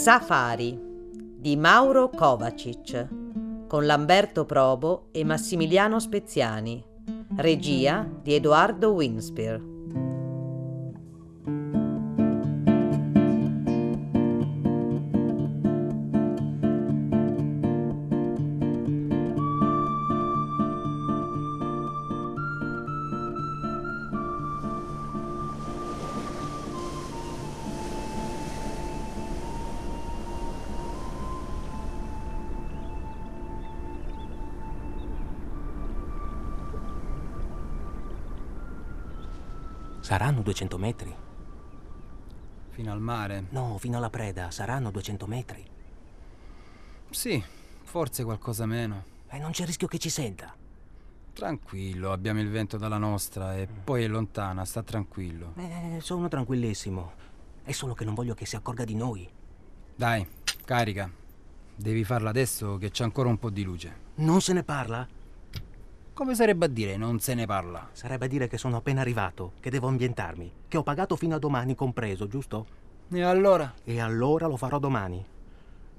Safari di Mauro Kovacic con Lamberto Probo e Massimiliano Speziani. Regia di Edoardo Winspear. 200 metri. Fino al mare? No, fino alla preda. Saranno 200 metri. Sì, forse qualcosa meno. E non c'è rischio che ci senta. Tranquillo, abbiamo il vento dalla nostra e poi è lontana, sta tranquillo. Eh, sono tranquillissimo. È solo che non voglio che si accorga di noi. Dai, carica. Devi farla adesso che c'è ancora un po' di luce. Non se ne parla? Come sarebbe a dire non se ne parla? Sarebbe a dire che sono appena arrivato, che devo ambientarmi, che ho pagato fino a domani compreso, giusto? E allora? E allora lo farò domani.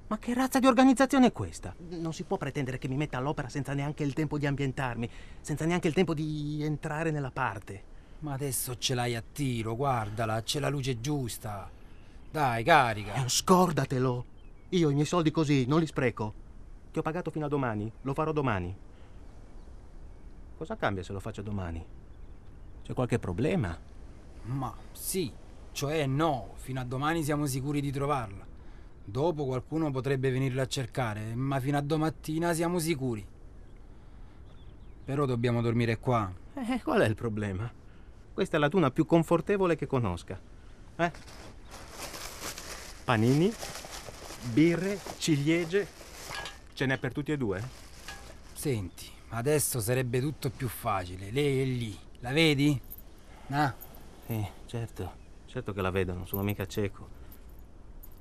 Ma che razza di organizzazione è questa? Non si può pretendere che mi metta all'opera senza neanche il tempo di ambientarmi, senza neanche il tempo di entrare nella parte. Ma adesso ce l'hai a tiro, guardala, c'è la luce giusta. Dai, carica. Eh, scordatelo. Io i miei soldi così non li spreco. Ti ho pagato fino a domani, lo farò domani. Cosa cambia se lo faccio domani? C'è qualche problema? Ma sì, cioè no, fino a domani siamo sicuri di trovarla. Dopo qualcuno potrebbe venirla a cercare, ma fino a domattina siamo sicuri. Però dobbiamo dormire qua. Eh, qual è il problema? Questa è la duna più confortevole che conosca. Eh? Panini, birre, ciliegie. Ce n'è per tutti e due? Senti, adesso sarebbe tutto più facile. Lei è lì, la vedi? Ah, Sì, certo. Certo che la vedo, non sono mica cieco.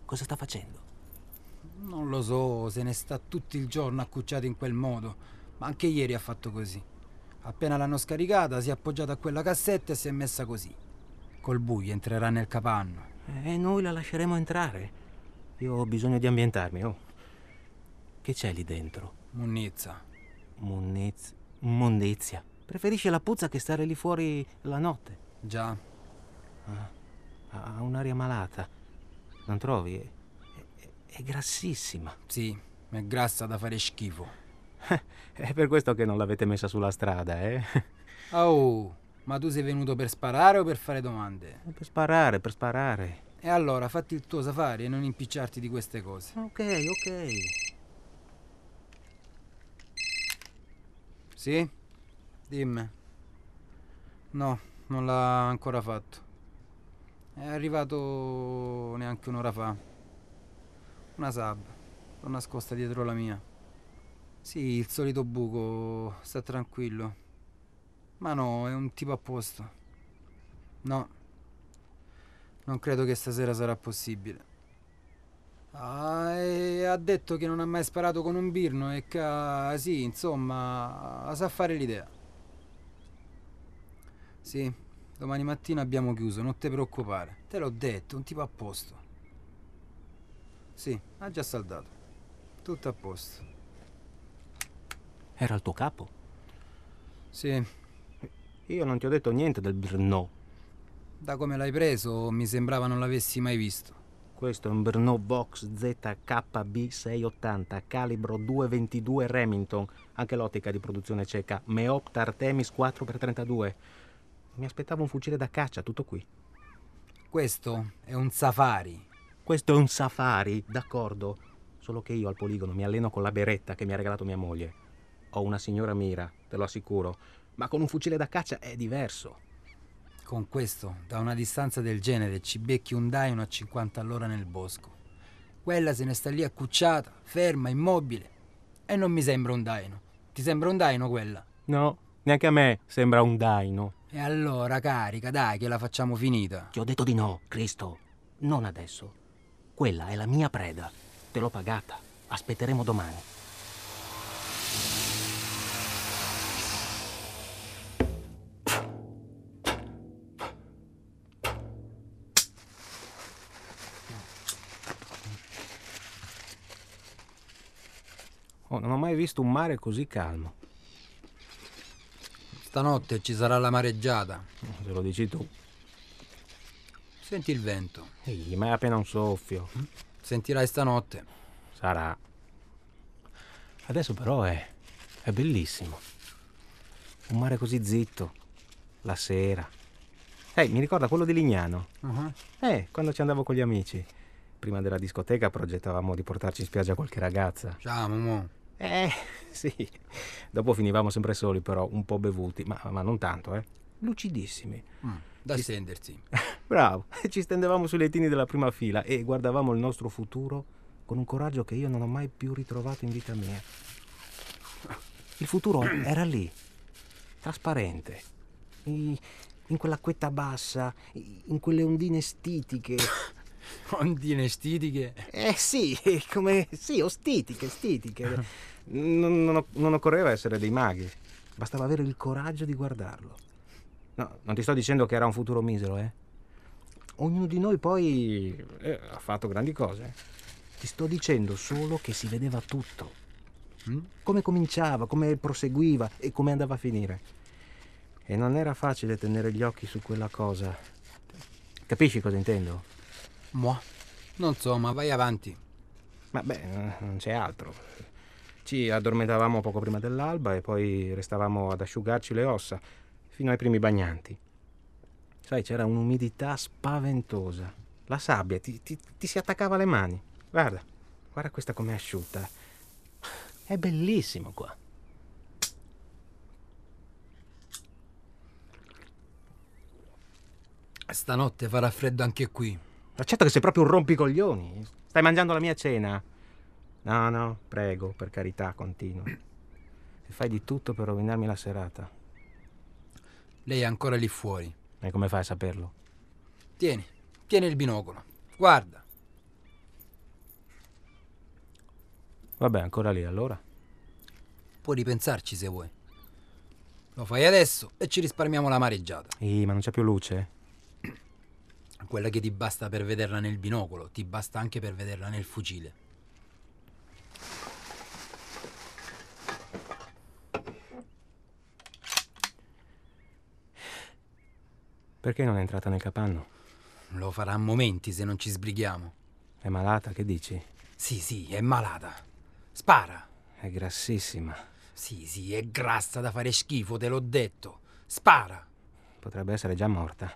Cosa sta facendo? non lo so, se ne sta tutto il giorno accucciato in quel modo. Ma anche ieri ha fatto così. Appena l'hanno scaricata, si è appoggiata a quella cassetta e si è messa così. Col buio entrerà nel capanno. E noi la lasceremo entrare. Io ho bisogno di ambientarmi, oh. Che c'è lì dentro? Munnizza. Munniz... Mondizia. Preferisce la puzza che stare lì fuori la notte. Già, Ha un'aria malata. Non trovi? È, è- è grassissima. sì, è grassa da fare schifo. È per questo che non l'avete messa sulla strada, eh? Oh, ma tu sei venuto per sparare o per fare domande? Per sparare, per sparare. E allora fatti il tuo safari e non impicciarti di queste cose. Ok, ok. Sì? Dimmi. No, non l'ha ancora fatto. È arrivato neanche un'ora fa. Una sub, l'ho nascosta dietro la mia. Sì, il solito buco, sta tranquillo. Ma no, è un tipo a posto. No, non credo che stasera sarà possibile. Ah, ha detto che non ha mai sparato con un birno e che ah, sì, insomma, sa fare l'idea. Sì, domani mattina abbiamo chiuso, non te preoccupare. Te l'ho detto, un tipo a posto. Sì, ha già saldato. Tutto a posto. Era il tuo capo? Sì, Io non ti ho detto niente del Brno. da come l'hai preso mi sembrava non l'avessi mai visto. Questo è un Brno Vox ZKB680, calibro 222 Remington, anche l'ottica di produzione ceca, Meopta Artemis 4x32. Mi aspettavo un fucile da caccia, tutto qui. Questo è un safari. Questo è un safari, d'accordo. Solo che io al poligono mi alleno con la beretta che mi ha regalato mia moglie. Ho una signora mira, te lo assicuro, ma con un fucile da caccia è diverso. Con questo, da una distanza del genere, ci becchi un daino a 50 all'ora nel bosco. Quella se ne sta lì accucciata, ferma, immobile. E non mi sembra un daino. Ti sembra un daino quella? No, neanche a me sembra un daino. E allora carica, dai, che la facciamo finita. Ti ho detto di no, Cristo. Non adesso. Quella è la mia preda. Te l'ho pagata. Aspetteremo domani. Oh, non ho mai visto un mare così calmo. Stanotte ci sarà la mareggiata. Se lo dici tu. Senti il vento. Ehi, ma è appena un soffio. Sentirai stanotte. Sarà. Adesso però è. è bellissimo. Un mare così zitto. La sera. Ehi, mi ricorda quello di Lignano. Uh-huh. Eh, quando ci andavo con gli amici. Prima della discoteca progettavamo di portarci in spiaggia qualche ragazza. Ciao, Momo. Eh, sì. Dopo finivamo sempre soli, però un po' bevuti, ma, ma non tanto, eh. Lucidissimi. Mm, da stendersi. Bravo. Ci stendevamo sui lettini della prima fila e guardavamo il nostro futuro con un coraggio che io non ho mai più ritrovato in vita mia. Il futuro era lì, trasparente, in in quell'acquetta bassa, in quelle ondine stitiche. Ondine stitiche. Eh sì, come... sì, o stitiche, stitiche. Non, non, non occorreva essere dei maghi, bastava avere il coraggio di guardarlo. No, non ti sto dicendo che era un futuro misero, eh. Ognuno di noi poi eh, ha fatto grandi cose. Ti sto dicendo solo che si vedeva tutto. Mm? Come cominciava, come proseguiva e come andava a finire. E non era facile tenere gli occhi su quella cosa. Capisci cosa intendo? Moi. Non so, ma vai avanti. Ma beh, non c'è altro. Ci addormentavamo poco prima dell'alba e poi restavamo ad asciugarci le ossa fino ai primi bagnanti. Sai, c'era un'umidità spaventosa. La sabbia ti, ti, ti si attaccava alle mani. Guarda, guarda questa com'è asciutta. È bellissimo qua. Stanotte farà freddo anche qui. Accetto che sei proprio un rompicoglioni. Stai mangiando la mia cena. No, no, prego, per carità, continua. E fai di tutto per rovinarmi la serata. Lei è ancora lì fuori. E come fai a saperlo? Tieni, tieni il binocolo. Guarda. Vabbè, ancora lì allora. Puoi ripensarci se vuoi. Lo fai adesso e ci risparmiamo la mareggiata. Ehi, ma non c'è più luce? Quella che ti basta per vederla nel binocolo, ti basta anche per vederla nel fucile. Perché non è entrata nel capanno? Lo farà a momenti se non ci sbrighiamo. È malata, che dici? Sì, sì, è malata. Spara. È grassissima. Sì, sì, è grassa da fare schifo, te l'ho detto. Spara. Potrebbe essere già morta.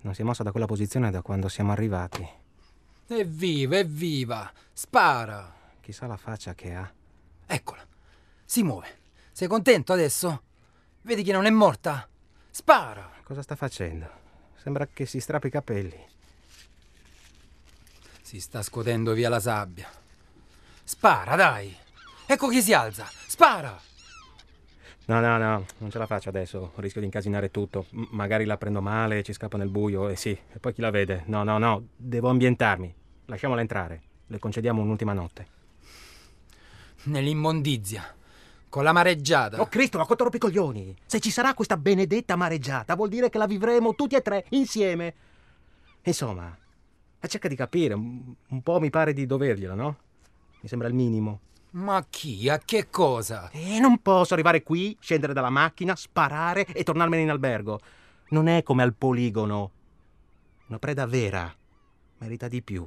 Non si è mossa da quella posizione da quando siamo arrivati. Evviva, evviva! Spara! Chissà la faccia che ha. Eccola. Si muove. Sei contento adesso? Vedi che non è morta? Spara! Cosa sta facendo? Sembra che si strappi i capelli. Si sta scuotendo via la sabbia. Spara, dai! Ecco chi si alza! Spara! No, no, no, non ce la faccio adesso. Rischio di incasinare tutto. M- magari la prendo male, ci scappa nel buio e sì, e poi chi la vede? No, no, no, devo ambientarmi. Lasciamola entrare. Le concediamo un'ultima notte. Nell'immondizia. Con la mareggiata. Oh Cristo, ma quanto rompicoglioni! Se ci sarà questa benedetta mareggiata, vuol dire che la vivremo tutti e tre insieme. Insomma, cerca di capire, un, po' mi pare di doverglielo, no? Mi sembra il minimo. Ma chi? A che cosa? E non posso arrivare qui, scendere dalla macchina, sparare e tornarmene in albergo. Non è come al poligono. Una preda vera merita di più.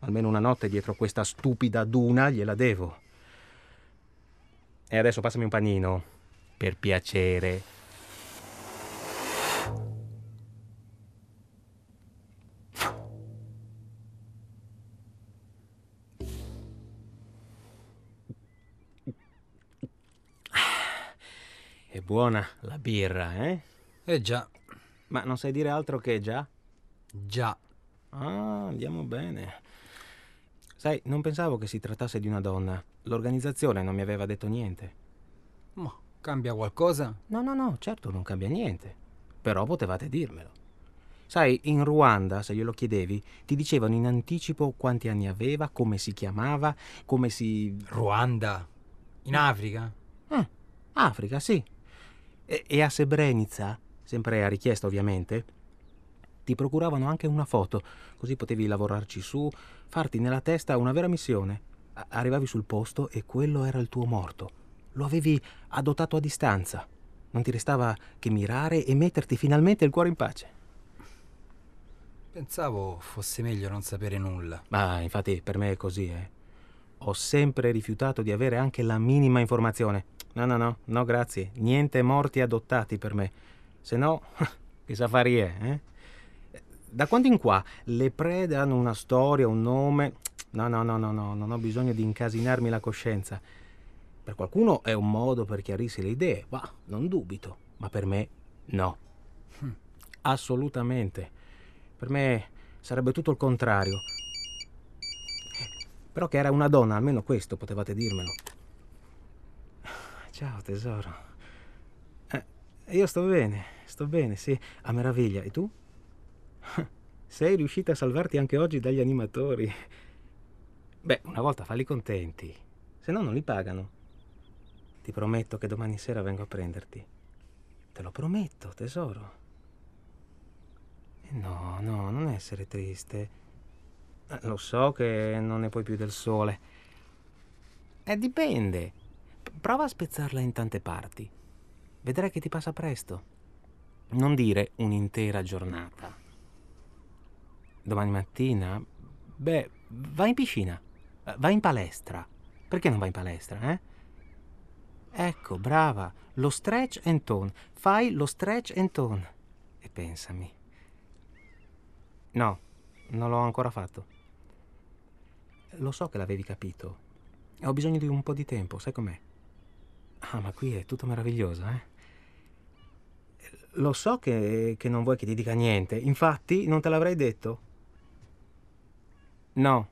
Almeno una notte dietro questa stupida duna gliela devo. E adesso passami un panino. Per piacere. È buona la birra, eh? Eh già, Ma non sai dire altro che già? già. Ah, andiamo bene. Sai, non pensavo che si trattasse di una donna. L'organizzazione non mi aveva detto niente. Ma cambia qualcosa? No, no, no, certo non cambia niente. Però potevate dirmelo. Sai, in Ruanda, se glielo chiedevi, ti dicevano in anticipo quanti anni aveva, come si chiamava, come si... Ruanda? In Africa? Eh, Africa, sì. E, e a Srebrenica, sempre a richiesta ovviamente, ti procuravano anche una foto, così potevi lavorarci su, farti nella testa una vera missione. Arrivavi sul posto e quello era il tuo morto. Lo avevi adottato a distanza. Non ti restava che mirare e metterti finalmente il cuore in pace. Pensavo fosse meglio non sapere nulla. Ma infatti per me è così, eh. Ho sempre rifiutato di avere anche la minima informazione. No, no, no, no, grazie. Niente morti adottati per me. Se no, che safari è, eh? Da quando in qua le prede hanno una storia, un nome. No, no, no, no, no, non ho bisogno di incasinarmi la coscienza. Per qualcuno è un modo per chiarirsi le idee, va, non dubito, ma per me no. Hm. Assolutamente. Per me sarebbe tutto il contrario. Però che era una donna, almeno questo potevate dirmelo. Ciao tesoro. Eh, io sto bene, sto bene, sì, a meraviglia. E tu? Sei riuscita a salvarti anche oggi dagli animatori. Beh, una volta falli contenti, se no non li pagano. Ti prometto che domani sera vengo a prenderti. Te lo prometto, tesoro. No, no, non essere triste. Eh, lo so che non ne puoi più del sole. Eh, dipende. Prova a spezzarla in tante parti. Vedrai che ti passa presto. Non dire un'intera giornata. Domani mattina? Beh, vai in piscina. Vai in palestra. Perché non vai in palestra, eh? Ecco, brava, lo stretch and tone. Fai lo stretch and tone. E pensami. No, non l'ho ancora fatto. Lo so che l'avevi capito. Ho bisogno di un po' di tempo, sai com'è? Ah, ma qui è tutto meraviglioso, eh? Lo so che, che non vuoi che ti dica niente, infatti non te l'avrei detto. No,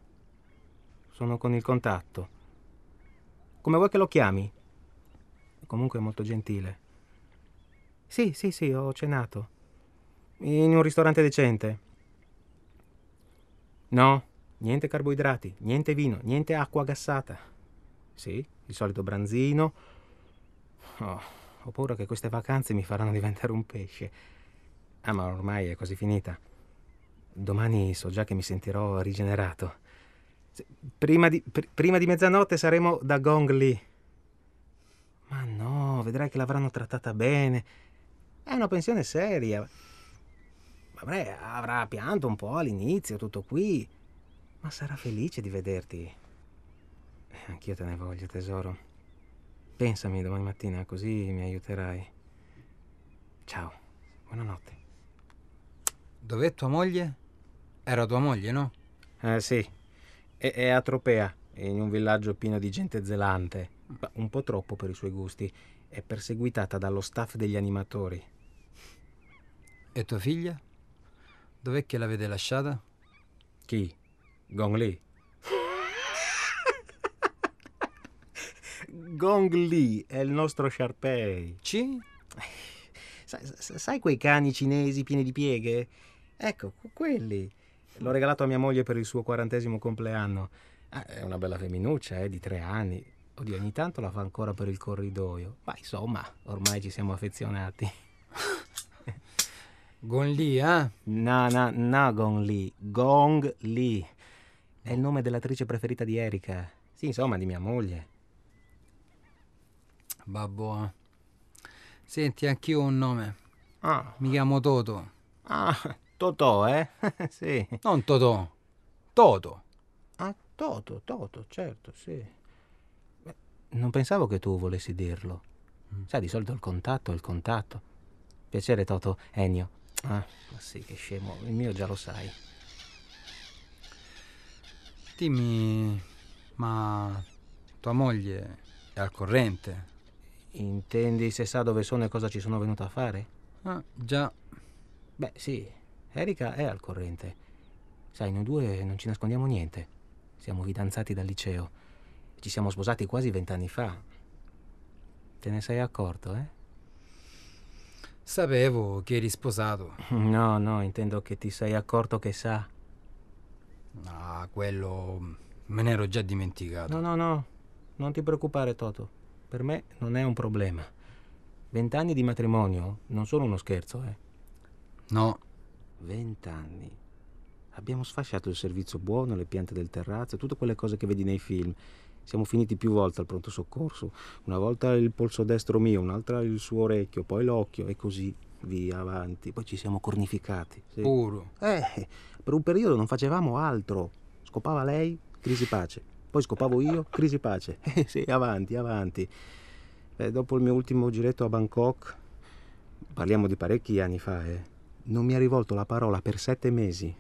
sono con il contatto. Come vuoi che lo chiami? comunque molto gentile. Sì, sì, sì, ho cenato. In un ristorante decente. No, niente carboidrati, niente vino, niente acqua gassata. Sì, il solito branzino. Oh, ho paura che queste vacanze mi faranno diventare un pesce. Ah, ma ormai è quasi finita. Domani so già che mi sentirò rigenerato. Prima di, pr- prima di mezzanotte saremo da Gong Li. Ma no, vedrai che l'avranno trattata bene. È una pensione seria. Vabbè, avrà pianto un po' all'inizio, tutto qui. Ma sarà felice di vederti. Eh, anch'io te ne voglio, tesoro. Pensami domani mattina, così mi aiuterai. Ciao, buonanotte. Dov'è tua moglie? Era tua moglie, no? Eh sì, è, è a Tropea, in un villaggio pieno di gente zelante un po' troppo per i suoi gusti, è perseguitata dallo staff degli animatori. E tua figlia? Dov'è che l'avete lasciata? Chi? Gong Li. Gong Li è il nostro Sharpei. Ci? Sai, sai quei cani cinesi pieni di pieghe? Ecco, quelli. L'ho regalato a mia moglie per il suo quarantesimo compleanno. Ah, è una bella femminuccia, eh, di tre anni. Oddio, ogni tanto la fa ancora per il corridoio. Ma insomma, ormai ci siamo affezionati. Gong Li, eh? No, no, no, Gong Li. Gong Li. È il nome dell'attrice preferita di Erika. Sì, insomma, di mia moglie. Babbo, eh. Senti, anch'io ho un nome. Ah. Mi chiamo Toto. Ah, Totò, eh? sì. Non Totò. Toto. Ah, Toto, Toto, certo, sì. Non pensavo che tu volessi dirlo. Mm. Sai, di solito il contatto è il contatto. Piacere, Toto. Ennio. Ah, ma sì, che scemo. Il mio già lo sai. Dimmi, ma tua moglie è al corrente? Intendi se sa dove sono e cosa ci sono venuto a fare? Ah, già. Beh, sì, Erika è al corrente. Sai, noi due non ci nascondiamo niente. Siamo fidanzati dal liceo. Ci siamo sposati quasi vent'anni fa. Te ne sei accorto, eh? Sapevo che eri sposato. No, no, intendo che ti sei accorto che sa. Ah, quello me ne ero già dimenticato. No, no, no. Non ti preoccupare, Toto. Per me non è un problema. Vent'anni di matrimonio non sono uno scherzo, eh? No. Vent'anni. Abbiamo sfasciato il servizio buono, le piante del terrazzo, tutte quelle cose che vedi nei film. Siamo finiti più volte al pronto soccorso. Una volta il polso destro mio, un'altra il suo orecchio, poi l'occhio e così via avanti. Poi ci siamo cornificati. Sì. Puro. Eh, per un periodo non facevamo altro. Scopava lei, crisi pace. Poi scopavo io, crisi pace. Eh, sì, avanti, avanti. Eh, dopo il mio ultimo giretto a Bangkok, parliamo di parecchi anni fa, eh, non mi ha rivolto la parola per sette mesi.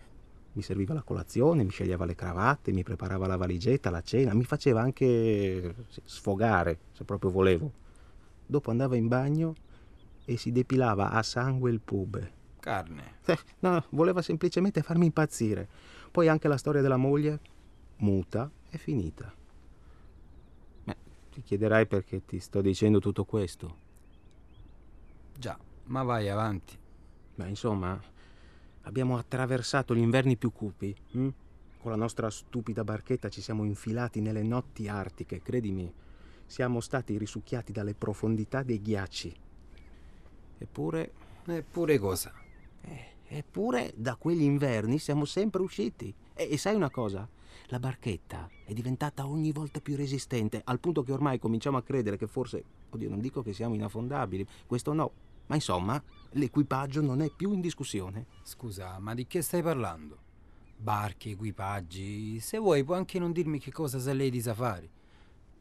Mi serviva la colazione, mi sceglieva le cravatte, mi preparava la valigetta, la cena, mi faceva anche sfogare, se proprio volevo. Dopo andava in bagno e si depilava a sangue il pube. Carne. Eh, no, voleva semplicemente farmi impazzire. Poi anche la storia della moglie, muta, è finita. Ma ti chiederai perché ti sto dicendo tutto questo. Già, ma vai avanti. Ma insomma, abbiamo attraversato gli inverni più cupi. Hm? Con la nostra stupida barchetta ci siamo infilati nelle notti artiche, credimi. Siamo stati risucchiati dalle profondità dei ghiacci. Eppure... Eppure cosa? Eh, eppure da quegli inverni siamo sempre usciti. E, e sai una cosa? La barchetta è diventata ogni volta più resistente, al punto che ormai cominciamo a credere che forse, oddio non dico che siamo inaffondabili, questo no, ma insomma l'equipaggio non è più in discussione. Scusa, ma di che stai parlando? Barche, equipaggi, se vuoi puoi anche non dirmi che cosa sa lei di safari.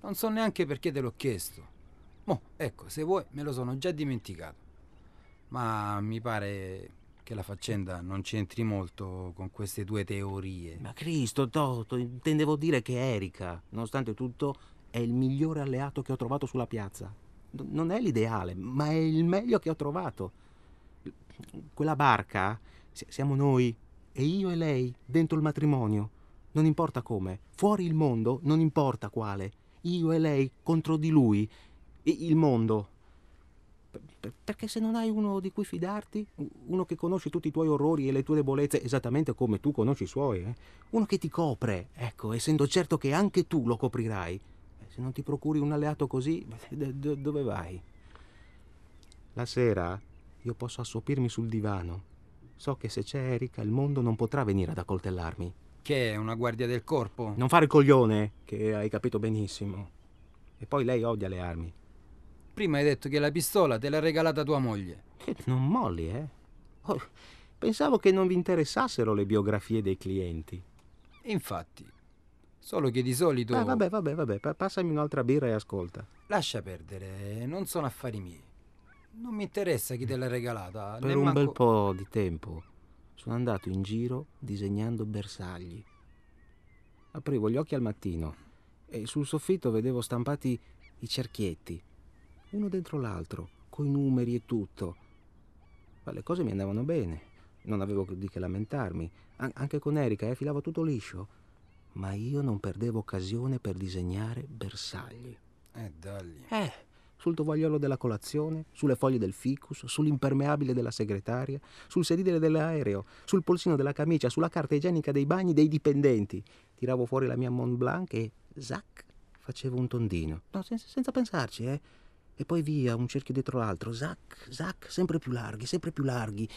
Non so neanche perché te l'ho chiesto. Mo, ecco, se vuoi me lo sono già dimenticato. Ma mi pare che la faccenda non c'entri molto con queste due teorie. Ma Cristo, Toto, intendevo dire che Erika, nonostante tutto, è il migliore alleato che ho trovato sulla piazza. Non è l'ideale, ma è il meglio che ho trovato. Quella barca, siamo noi, e io e lei, dentro il matrimonio. Non importa come, fuori il mondo, non importa quale. Io e lei contro di lui. Il mondo. Perché se non hai uno di cui fidarti, uno che conosce tutti i tuoi orrori e le tue debolezze esattamente come tu conosci i suoi, eh? uno che ti copre, ecco, essendo certo che anche tu lo coprirai, se non ti procuri un alleato così, dove vai? La sera io posso assopirmi sul divano. So che se c'è Erika il mondo non potrà venire ad accoltellarmi. Che è una guardia del corpo? Non fare il coglione, che hai capito benissimo. E poi lei odia le armi. Prima hai detto che la pistola te l'ha regalata tua moglie. Che non molli, eh? Oh, pensavo che non vi interessassero le biografie dei clienti. Infatti, solo che di solito... Ah, vabbè, vabbè, vabbè, passami un'altra birra e ascolta. Lascia perdere, non sono affari miei. Non mi interessa chi te l'ha regalata. Per un manco... bel po' di tempo sono andato in giro disegnando bersagli. Aprivo gli occhi al mattino e sul soffitto vedevo stampati i cerchietti uno dentro l'altro, coi numeri e tutto. Ma le cose mi andavano bene, non avevo di che lamentarmi. An- anche con Erika, eh, filava tutto liscio. Ma io non perdevo occasione per disegnare bersagli. Eh, dagli. Eh, sul tovagliolo della colazione, sulle foglie del ficus, sull'impermeabile della segretaria, sul sedile dell'aereo, sul polsino della camicia, sulla carta igienica dei bagni dei dipendenti. Tiravo fuori la mia Mont Blanc e, zac, facevo un tondino. No, senza, senza pensarci, eh. E poi via, un cerchio dietro l'altro, zac, zac, sempre più larghi, sempre più larghi.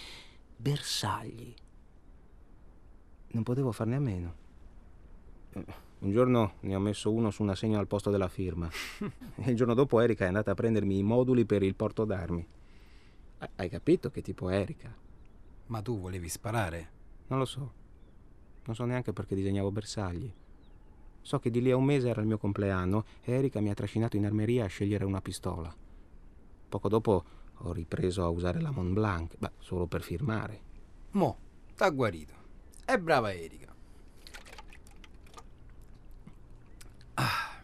Bersagli. Non potevo farne a meno. Un giorno ne ho messo uno su un assegno al posto della firma. e il giorno dopo Erika è andata a prendermi i moduli per il porto d'armi. Hai capito che tipo Erika? Ma tu volevi sparare? Non lo so. Non so neanche perché disegnavo bersagli. So che di lì a un mese era il mio compleanno e Erika mi ha trascinato in armeria a scegliere una pistola. Poco dopo ho ripreso a usare la Mont Blanc, beh, solo per firmare. Mo, t'ha guarito. È brava Erika. Ah.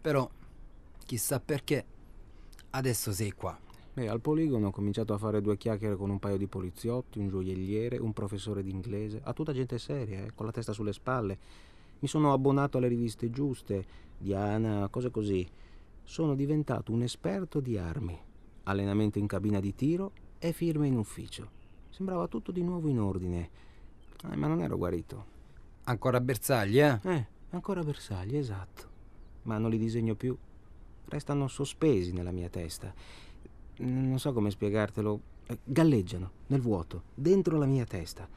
Però, chissà perché, adesso sei qua. Beh, al poligono ho cominciato a fare due chiacchiere con un paio di poliziotti, un gioielliere, un professore d'inglese, a tutta gente seria, eh, con la testa sulle spalle mi sono abbonato alle riviste giuste, Diana, cose così. Sono diventato un esperto di armi, allenamento in cabina di tiro e firme in ufficio. Sembrava tutto di nuovo in ordine, eh, ma non ero guarito. Ancora bersagli, eh? Eh, ancora bersagli, esatto. Ma non li disegno più. Restano sospesi nella mia testa. Non so come spiegartelo. Eh, galleggiano nel vuoto, dentro la mia testa.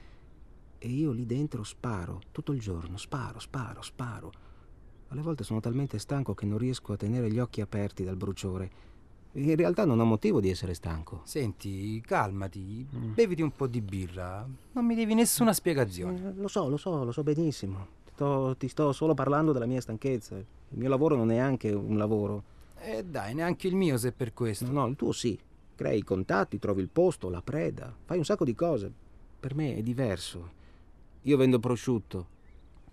E io lì dentro sparo, tutto il giorno, sparo, sparo, sparo. Alle volte sono talmente stanco che non riesco a tenere gli occhi aperti dal bruciore. In realtà non ho motivo di essere stanco. Senti, calmati, mm. beviti un po' di birra. Non mi devi nessuna spiegazione. Eh, lo so, lo so, lo so benissimo. Ti sto, ti sto solo parlando della mia stanchezza. Il mio lavoro non è anche un lavoro. Eh dai, neanche il mio se per questo. No, no, il tuo sì. Crei i contatti, trovi il posto, la preda, fai un sacco di cose. Per me è diverso. Io vendo prosciutto.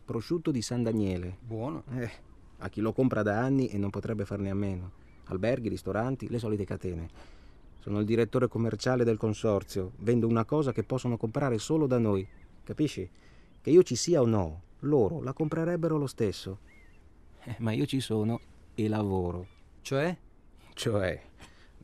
Prosciutto di San Daniele. Buono. Eh, a chi lo compra da anni e non potrebbe farne a meno alberghi, ristoranti, le solite catene. Sono il direttore commerciale del consorzio, vendo una cosa che possono comprare solo da noi, capisci? Che io ci sia o no, loro la comprerebbero lo stesso. Eh, ma io ci sono e lavoro. Cioè? Cioè,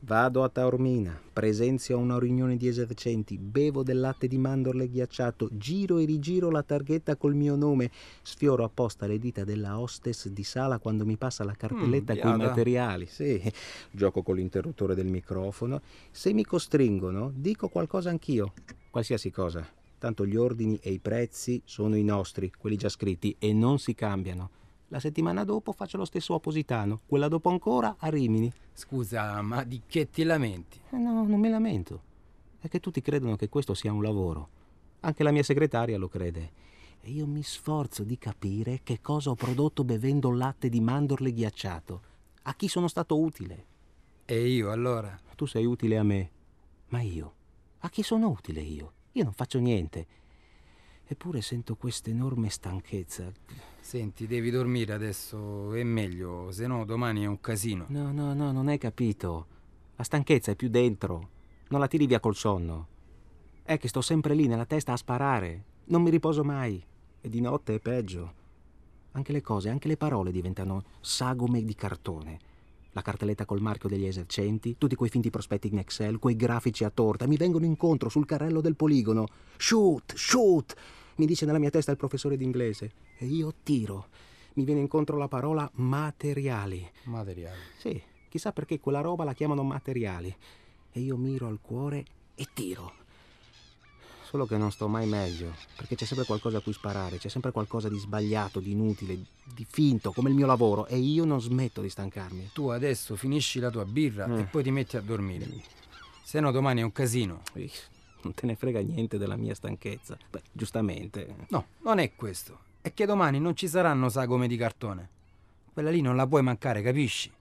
Vado a Taormina, presenzio a una riunione di esercenti, bevo del latte di mandorle ghiacciato, giro e rigiro la targhetta col mio nome, sfioro apposta le dita della hostess di sala quando mi passa la cartelletta mm, con i materiali, sì, gioco con l'interruttore del microfono. Se mi costringono, dico qualcosa anch'io, qualsiasi cosa. Tanto gli ordini e i prezzi sono i nostri, quelli già scritti, e non si cambiano. La settimana dopo faccio lo stesso a Positano, quella dopo ancora a Rimini. Scusa, ma di che ti lamenti? Eh no, non mi lamento. È che tutti credono che questo sia un lavoro. Anche la mia segretaria lo crede. E io mi sforzo di capire che cosa ho prodotto bevendo latte di mandorle ghiacciato. A chi sono stato utile. E io allora? Tu sei utile a me. Ma io? A chi sono utile io? Io non faccio niente. Eppure sento questa enorme stanchezza. Senti, devi dormire adesso, è meglio, se no domani è un casino. No, no, no, non hai capito. La stanchezza è più dentro. Non la tiri via col sonno. È che sto sempre lì nella testa a sparare. Non mi riposo mai. E di notte è peggio. Anche le cose, anche le parole diventano sagome di cartone. La cartelletta col marchio degli esercenti, tutti quei finti prospetti in Excel, quei grafici a torta, mi vengono incontro sul carrello del poligono. Shoot, shoot! mi dice nella mia testa il professore d'inglese. E io tiro. Mi viene incontro la parola materiali. Materiali? Sì, chissà perché quella roba la chiamano materiali. E io miro al cuore e tiro. Solo che non sto mai meglio, perché c'è sempre qualcosa a cui sparare, c'è sempre qualcosa di sbagliato, di inutile, di finto, come il mio lavoro, e io non smetto di stancarmi. Tu adesso finisci la tua birra mm. e poi ti metti a dormire. Se no domani è un casino non te ne frega niente della mia stanchezza. Beh, giustamente. No, non è questo. È che domani non ci saranno sagome di cartone. Quella lì non la puoi mancare, capisci?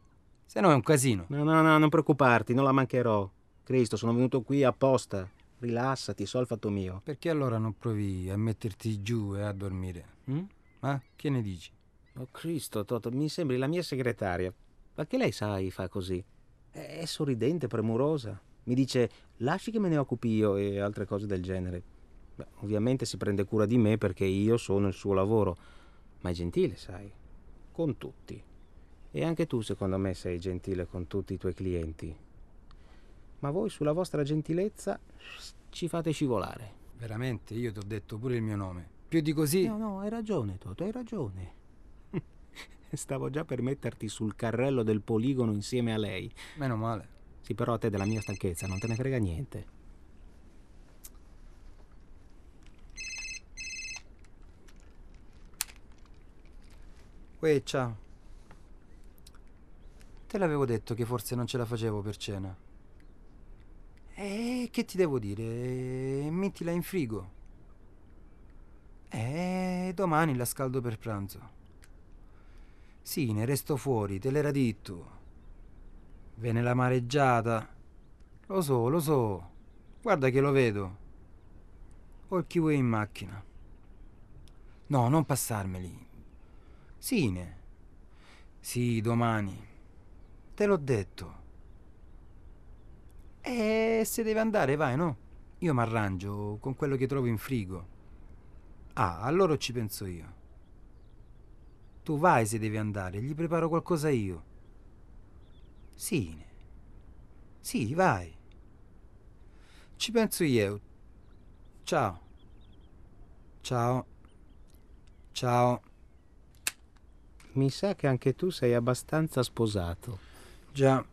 Se no è un casino. No, no, no, non preoccuparti, non la mancherò. Cristo, sono venuto qui apposta. Rilassati, so il fatto mio. Perché allora non provi a metterti giù e a dormire? Hm? Ma che ne dici? Oh Cristo, Toto, mi sembri la mia segretaria. Perché lei, sai, fa così? È sorridente, premurosa. Mi dice lasci che me ne occupi io e altre cose del genere. Beh, ovviamente si prende cura di me perché io sono il suo lavoro, ma è gentile, sai, con tutti. E anche tu, secondo me, sei gentile con tutti i tuoi clienti. Ma voi sulla vostra gentilezza ci fate scivolare. Veramente, io ti ho detto pure il mio nome. Più di così... No, no, hai ragione, Toto, hai ragione. Stavo già per metterti sul carrello del poligono insieme a lei. Meno male. Sì, però a te della mia stanchezza non te ne frega niente. Uè, ciao. Te l'avevo detto che forse non ce la facevo per cena. E che ti devo dire? Mettila in frigo. E domani la scaldo per pranzo. Sì, ne resto fuori, te l'era detto. Viene la mareggiata. Lo so, lo so. Guarda che lo vedo. Ho il kiwi in macchina. No, non passarmeli. Sine. Sì, domani. Te l'ho detto. E se deve andare, vai, no? Io mi arrangio con quello che trovo in frigo. Ah, allora ci penso io. Tu vai se devi andare, gli preparo qualcosa io. Sì. Sì, vai. Ci penso io. Ciao. Ciao. Ciao. Mi sa che anche tu sei abbastanza sposato. Già.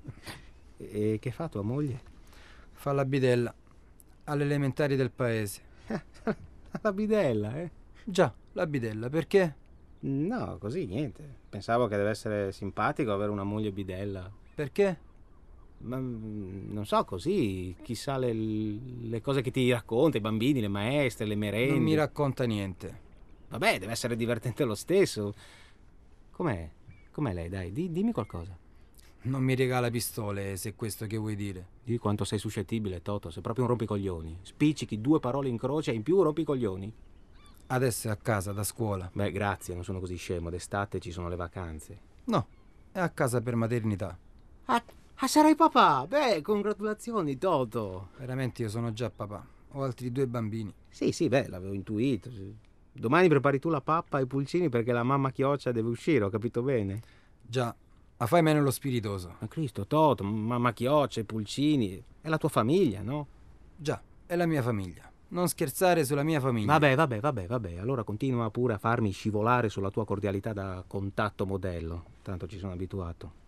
E che fa tua moglie? Fa la bidella. Alle elementari del paese. La bidella, eh? Già, la bidella, perché? No, così niente. Pensavo che deve essere simpatico avere una moglie bidella. Perché? Ma mm, non so, così, chissà le, le cose che ti racconta, i bambini, le maestre, le merende. Non mi racconta niente. Vabbè, deve essere divertente lo stesso. Com'è? Com'è lei? Dai, di- dimmi qualcosa. Non mi regala pistole, se è questo che vuoi dire. Di quanto sei suscettibile, Toto. Sei proprio un rompicoglioni. Spiccichi due parole in croce e in più rompicoglioni. Adesso è a casa, da scuola. Beh, grazie, non sono così scemo. D'estate ci sono le vacanze. No, è a casa per maternità. Ah, ah, sarai papà? Beh, congratulazioni, Toto. Veramente io sono già papà. Ho altri due bambini. Sì, sì, beh, l'avevo intuito. Domani prepari tu la pappa e i pulcini perché la mamma chioccia deve uscire, ho capito bene? Già, ma fai meno lo spiritoso. Ma Cristo, Toto, mamma chioccia, i pulcini. È la tua famiglia, no? Già, è la mia famiglia. Non scherzare sulla mia famiglia. Vabbè, vabbè, vabbè, vabbè. Allora continua pure a farmi scivolare sulla tua cordialità da contatto modello. Tanto ci sono abituato.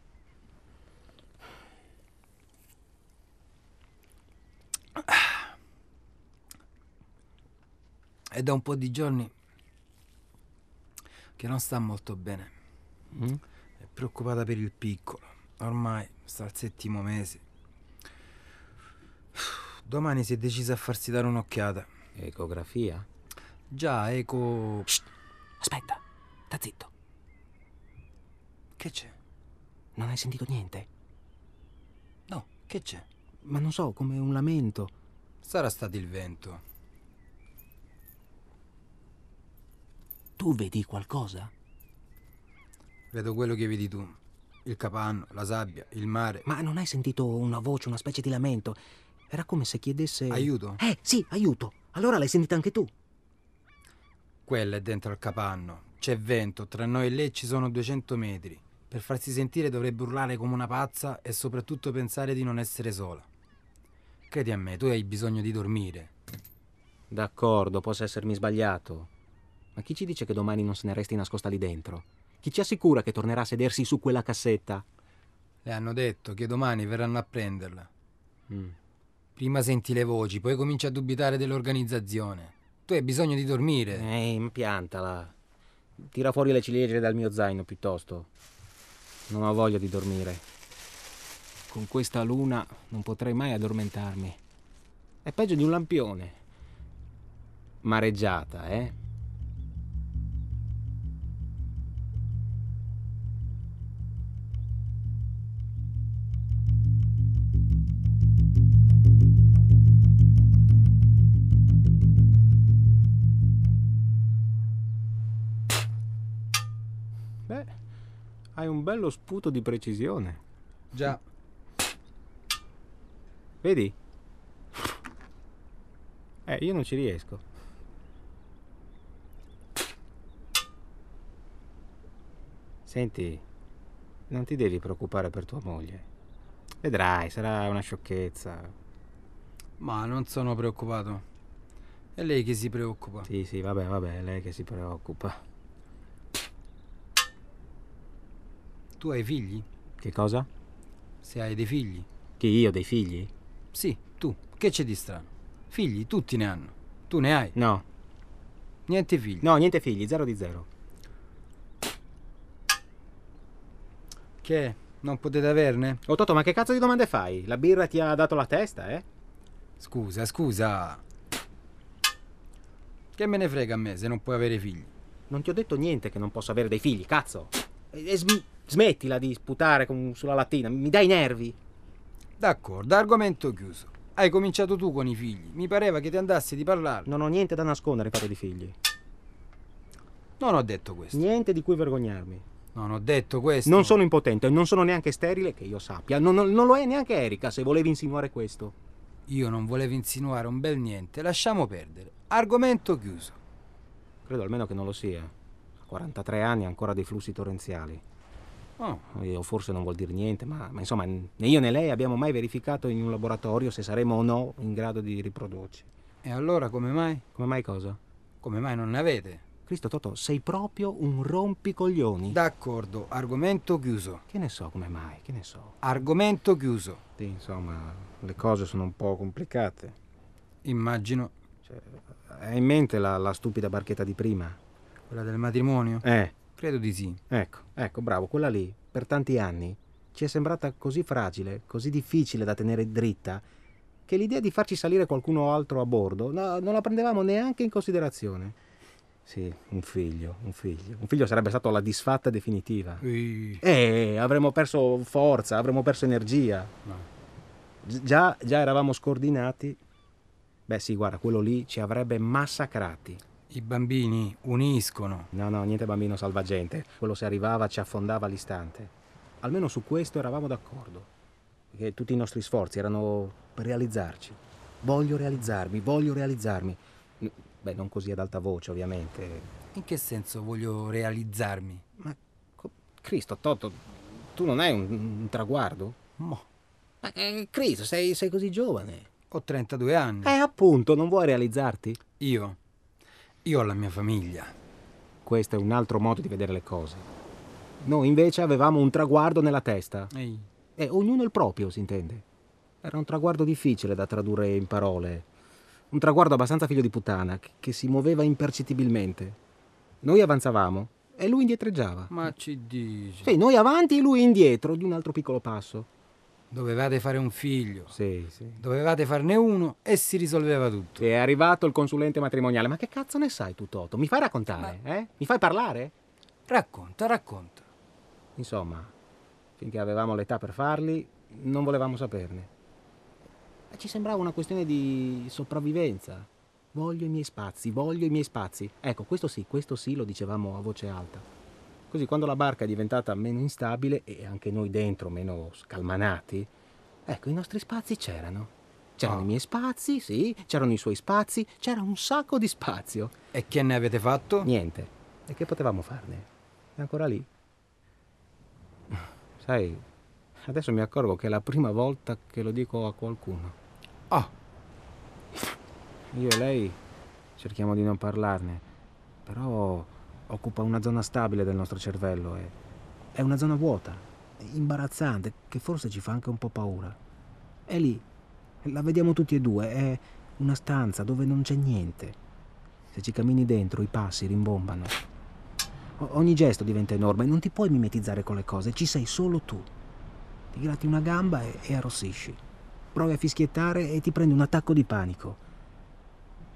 È da un po' di giorni che non sta molto bene. Mm? Preoccupata per il piccolo. Ormai sta al settimo mese. Domani si è decisa a farsi dare un'occhiata. Ecografia? Già, eco. Aspetta, sta zitto. Che c'è? Non hai sentito niente? No, che c'è? Ma non so, come un lamento. Sarà stato il vento. Tu vedi qualcosa? Vedo quello che vedi tu. Il capanno, la sabbia, il mare. Ma non hai sentito una voce, una specie di lamento? Era come se chiedesse... Aiuto? Eh, sì, aiuto. Allora l'hai sentita anche tu. Quella è dentro al capanno. C'è vento, tra noi e lei ci sono 200 metri. Per farsi sentire dovrebbe urlare come una pazza e soprattutto pensare di non essere sola. Credi a me, tu hai bisogno di dormire. D'accordo, posso essermi sbagliato. Ma chi ci dice che domani non se ne resti nascosta lì dentro? Chi ci assicura che tornerà a sedersi su quella cassetta? Le hanno detto che domani verranno a prenderla. Mm. Prima senti le voci, poi cominci a dubitare dell'organizzazione. Tu hai bisogno di dormire. Eh, impiantala. Tira fuori le ciliegie dal mio zaino piuttosto. Non ho voglia di dormire. Con questa luna non potrei mai addormentarmi. È peggio di un lampione. Mareggiata, eh? Un bello sputo di precisione. Già, Vedi? Eh, io non ci riesco. Senti, non ti devi preoccupare per tua moglie. Vedrai, sarà una sciocchezza. ma non sono preoccupato. È lei che si preoccupa. Sì, sì, vabbè, vabbè, è lei che si preoccupa. Tu hai figli? Che cosa? Se hai dei figli? Che io ho dei figli? Sì, tu. Che c'è di strano? Figli, tutti ne hanno. Tu ne hai? No, Niente figli. no, niente figli, zero di zero. Che? Non potete averne? Oh Toto, ma che cazzo di domande fai? La birra ti ha dato la testa, eh? Scusa, scusa. Che me ne frega a me se non puoi avere figli? Non ti ho detto niente che non posso avere dei figli, cazzo. E, e sm- smettila di sputare con- sulla lattina, mi dai i nervi. D'accordo, argomento chiuso. Hai cominciato tu con i figli. Mi pareva che ti andassi di parlare. Non ho niente da nascondere in fatto di figli. Non ho detto questo. Niente di cui vergognarmi. Non ho detto questo. Non sono impotente, non sono neanche sterile, che io sappia. Non, non- non lo è neanche Erika, se volevi insinuare questo. Io non volevo insinuare un bel niente. Lasciamo perdere. Argomento chiuso. Credo almeno che non lo sia. A 43 anni ancora dei flussi torrenziali. Oh, o forse non vuol dire niente, ma, ma insomma, né io né lei abbiamo mai verificato in un laboratorio se saremo o no in grado di riprodurci. e allora come mai? Come mai cosa? Come mai non ne avete? Cristo Toto, sei proprio un rompicoglioni. D'accordo, argomento chiuso. Che ne so come mai, che ne so. Argomento chiuso. Sì, insomma, le cose sono un po' complicate. Immagino. Cioè, hai in mente la, la stupida barchetta di prima? Quella del matrimonio? Eh, Credo di sì. ecco, ecco, bravo, quella lì, per tanti anni, ci è sembrata così fragile, così difficile da tenere dritta, che l'idea di farci salire qualcuno altro a bordo no, non la prendevamo neanche in considerazione. Sì, un figlio, un figlio. Un figlio sarebbe stato la disfatta definitiva. Ui. Eh, avremmo perso forza, avremmo perso energia. No. Gi- Già, già eravamo scordinati. Beh sì, guarda, quello lì ci avrebbe massacrati. I bambini uniscono. No, no, niente bambino salvagente. Quello se arrivava ci affondava all'istante. Almeno su questo eravamo d'accordo. Perché tutti i nostri sforzi erano per realizzarci. Voglio realizzarmi, voglio realizzarmi. Beh, non così ad alta voce, ovviamente. In che senso voglio realizzarmi? Ma, Cristo, Toto, tu non hai un, un traguardo? Mo, Ma, eh, Cristo, sei, sei così giovane. ho 32 anni. Eh, appunto, non vuoi realizzarti? Io. Io ho la mia famiglia. Questo è un altro modo di vedere le cose. Noi invece avevamo un traguardo nella testa. Ehi, E ognuno il proprio, si intende. Era un traguardo difficile da tradurre in parole. Un traguardo abbastanza figlio di puttana, che, si muoveva impercettibilmente. Noi avanzavamo e lui indietreggiava. ma ci dici? Sì, noi avanti e lui indietro di un altro piccolo passo. Dovevate fare un figlio. Sì, sì. Dovevate farne uno e si risolveva tutto. Sì, è arrivato il consulente matrimoniale. Ma che cazzo ne sai tu, Toto? Mi fai raccontare, eh? Mi fai parlare? Racconta, racconta. Insomma, finché avevamo l'età per farli, non volevamo saperne. E Ci sembrava una questione di sopravvivenza. Voglio i miei spazi, voglio i miei spazi. Ecco, questo sì, questo sì lo dicevamo a voce alta. Così quando la barca è diventata meno instabile e anche noi dentro meno scalmanati, ecco, i nostri spazi c'erano. C'erano Ah. i miei spazi, sì, c'erano i suoi spazi, c'era un sacco di spazio. E che ne avete fatto? Niente. E che potevamo farne? È ancora lì. Sai, adesso mi accorgo che è la prima volta che lo dico a qualcuno. Ah, Io e lei cerchiamo di non parlarne, però occupa una zona stabile del nostro cervello e è una zona vuota, imbarazzante, che forse ci fa anche un po' paura. È lì, la vediamo tutti e due, è una stanza dove non c'è niente. Se ci cammini dentro i passi rimbombano. O- ogni gesto diventa enorme, non ti puoi mimetizzare con le cose, ci sei solo tu. Ti gratti una gamba e, e arrossisci. Provi a fischiettare e ti prendi un attacco di panico.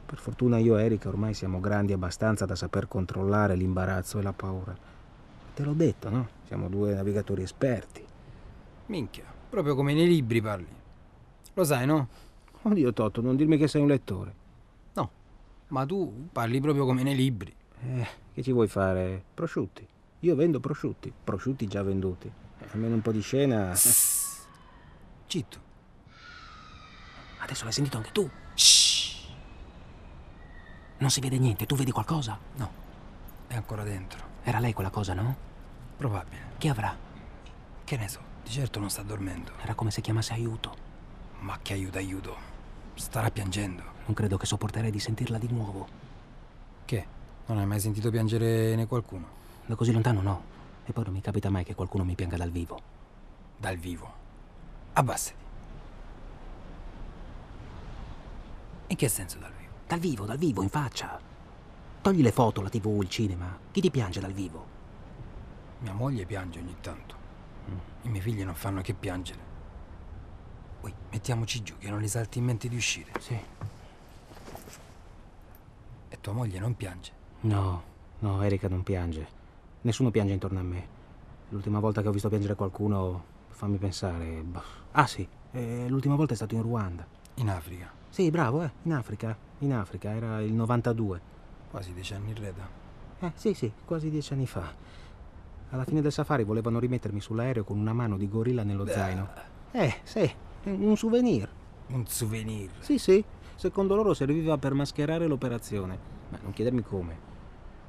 Per fortuna io e Erika ormai siamo grandi abbastanza da saper controllare l'imbarazzo e la paura. Te l'ho detto, no? Siamo due navigatori esperti. minchia, proprio come nei libri parli. Lo sai, no? Oddio Toto, non dirmi che sei un lettore. No, ma tu parli proprio come nei libri. Eh, che ci vuoi fare? Prosciutti. Io vendo prosciutti, prosciutti già venduti. Eh, Almeno un po' di scena. Citto. Adesso l'hai sentito anche tu. Non si vede niente, tu vedi qualcosa? No, è ancora dentro. Era lei quella cosa, no? Probabile. Che avrà? Che ne so, di certo non sta dormendo. Era come se chiamasse aiuto. Ma che aiuto, aiuto. Starà piangendo. Non credo che sopporterei di sentirla di nuovo. Che? Non hai mai sentito piangere né qualcuno? Da così lontano no. E poi non mi capita mai che qualcuno mi pianga dal vivo. Dal vivo. Abbassati. In che senso dal vivo? Dal vivo, dal vivo, in faccia. Togli le foto, la tv, il cinema. Chi ti piange dal vivo? Mia moglie piange ogni tanto. I miei figli non fanno che piangere. Poi mettiamoci giù che non gli salti in mente di uscire. Sì. E tua moglie non piange. No, no, Erika non piange. Nessuno piange intorno a me. L'ultima volta che ho visto piangere qualcuno, fammi pensare. boh. Ah sì, eh, l'ultima volta è stato in Ruanda. In Africa. Sì, bravo, eh, in Africa. In Africa, era il 92. Quasi dieci anni in reda. Eh, sì, sì, quasi dieci anni fa. Alla fine del safari volevano rimettermi sull'aereo con una mano di gorilla nello zaino. Eh, sì, un souvenir. Un souvenir. Sì, sì, secondo loro serviva per mascherare l'operazione, ma non chiedermi come.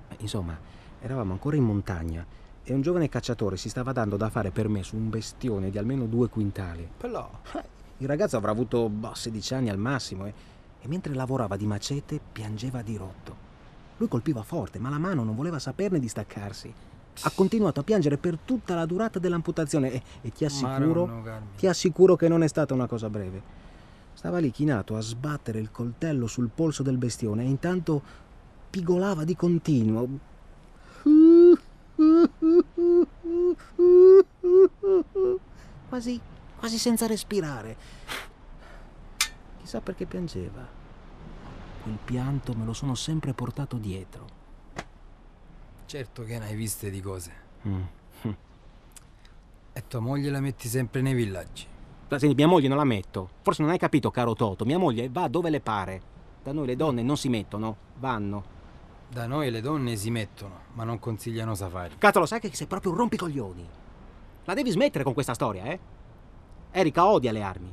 Ma, Insomma, eravamo ancora in montagna e un giovane cacciatore si stava dando da fare per me su un bestione di almeno due quintali. Però. Eh, Il ragazzo avrà avuto boh, 16 anni al massimo e, e mentre lavorava di macete piangeva di rotto. Lui colpiva forte, ma la mano non voleva saperne di staccarsi. Ha continuato a piangere per tutta la durata dell'amputazione e, e ti assicuro, ti assicuro che non è stata una cosa breve. Stava lì chinato a sbattere il coltello sul polso del bestione e intanto pigolava di continuo. Quasi, quasi senza respirare. Chissà perché piangeva. Quel pianto me lo sono sempre portato dietro. Certo che ne hai viste di cose. Mm. E tua moglie la metti sempre nei villaggi. Ma Senti, mia moglie non la metto. Forse non hai capito, caro Toto. Mia moglie va dove le pare. Da noi le donne non si mettono, vanno. Da noi le donne si mettono, ma non consigliano safari. Cazzo, lo sai che sei proprio un rompicoglioni. La devi smettere con questa storia, eh? Erika odia le armi.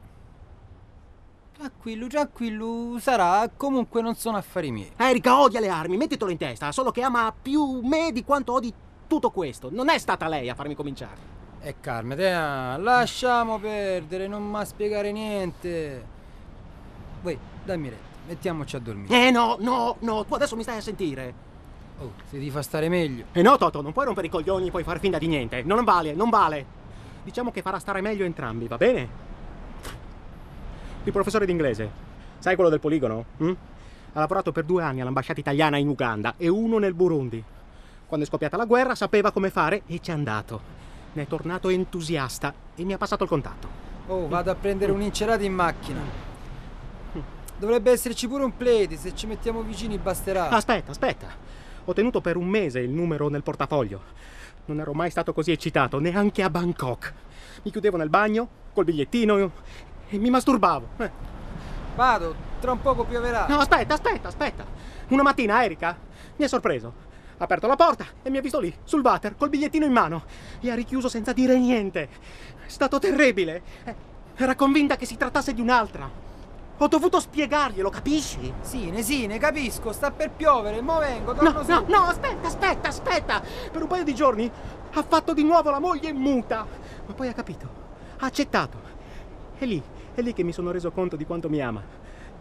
Tranquillo, tranquillo, sarà. Comunque non sono affari miei. Erika odia le armi, mettitelo in testa, solo che ama più me di quanto odi tutto questo. Non è stata lei a farmi cominciare. E calma, te, ah, lasciamo perdere, non mi spiegare niente. Voi, dammi retta, mettiamoci a dormire. Eh no, no, no, tu adesso mi stai a sentire. Oh, se ti fa stare meglio. E no, Toto, non puoi rompere i coglioni e poi far finta di niente. Non vale, non vale. Diciamo che farà stare meglio entrambi, va bene? Il professore d'inglese, sai quello del poligono? hm? Ha lavorato per due anni all'ambasciata italiana in Uganda e uno nel Burundi. Quando è scoppiata la guerra sapeva come fare e ci è andato. Ne è tornato entusiasta e mi ha passato il contatto. Oh, vado a prendere un'incerata in macchina. Dovrebbe esserci pure un play, se ci mettiamo vicini basterà. Aspetta, aspetta. Ho tenuto per un mese il numero nel portafoglio. Non ero mai stato così eccitato, neanche a Bangkok. Mi chiudevo nel bagno, col bigliettino e mi masturbavo. Eh. Vado, tra un poco pioverà. No, aspetta, aspetta, aspetta. Una mattina Erika mi ha sorpreso. Ha aperto la porta e mi ha visto lì, sul water, col bigliettino in mano. E ha richiuso senza dire niente. È stato terribile. Eh, Era convinta che si trattasse di un'altra. Ho dovuto spiegarglielo, capisci? Sì, ne sì, ne capisco, sta per piovere, mo vengo, No, torno su. no, no, aspetta, aspetta, aspetta! Per un paio di giorni ha fatto di nuovo la moglie muta. Ma poi ha capito, ha accettato. È lì, è lì che mi sono reso conto di quanto mi ama.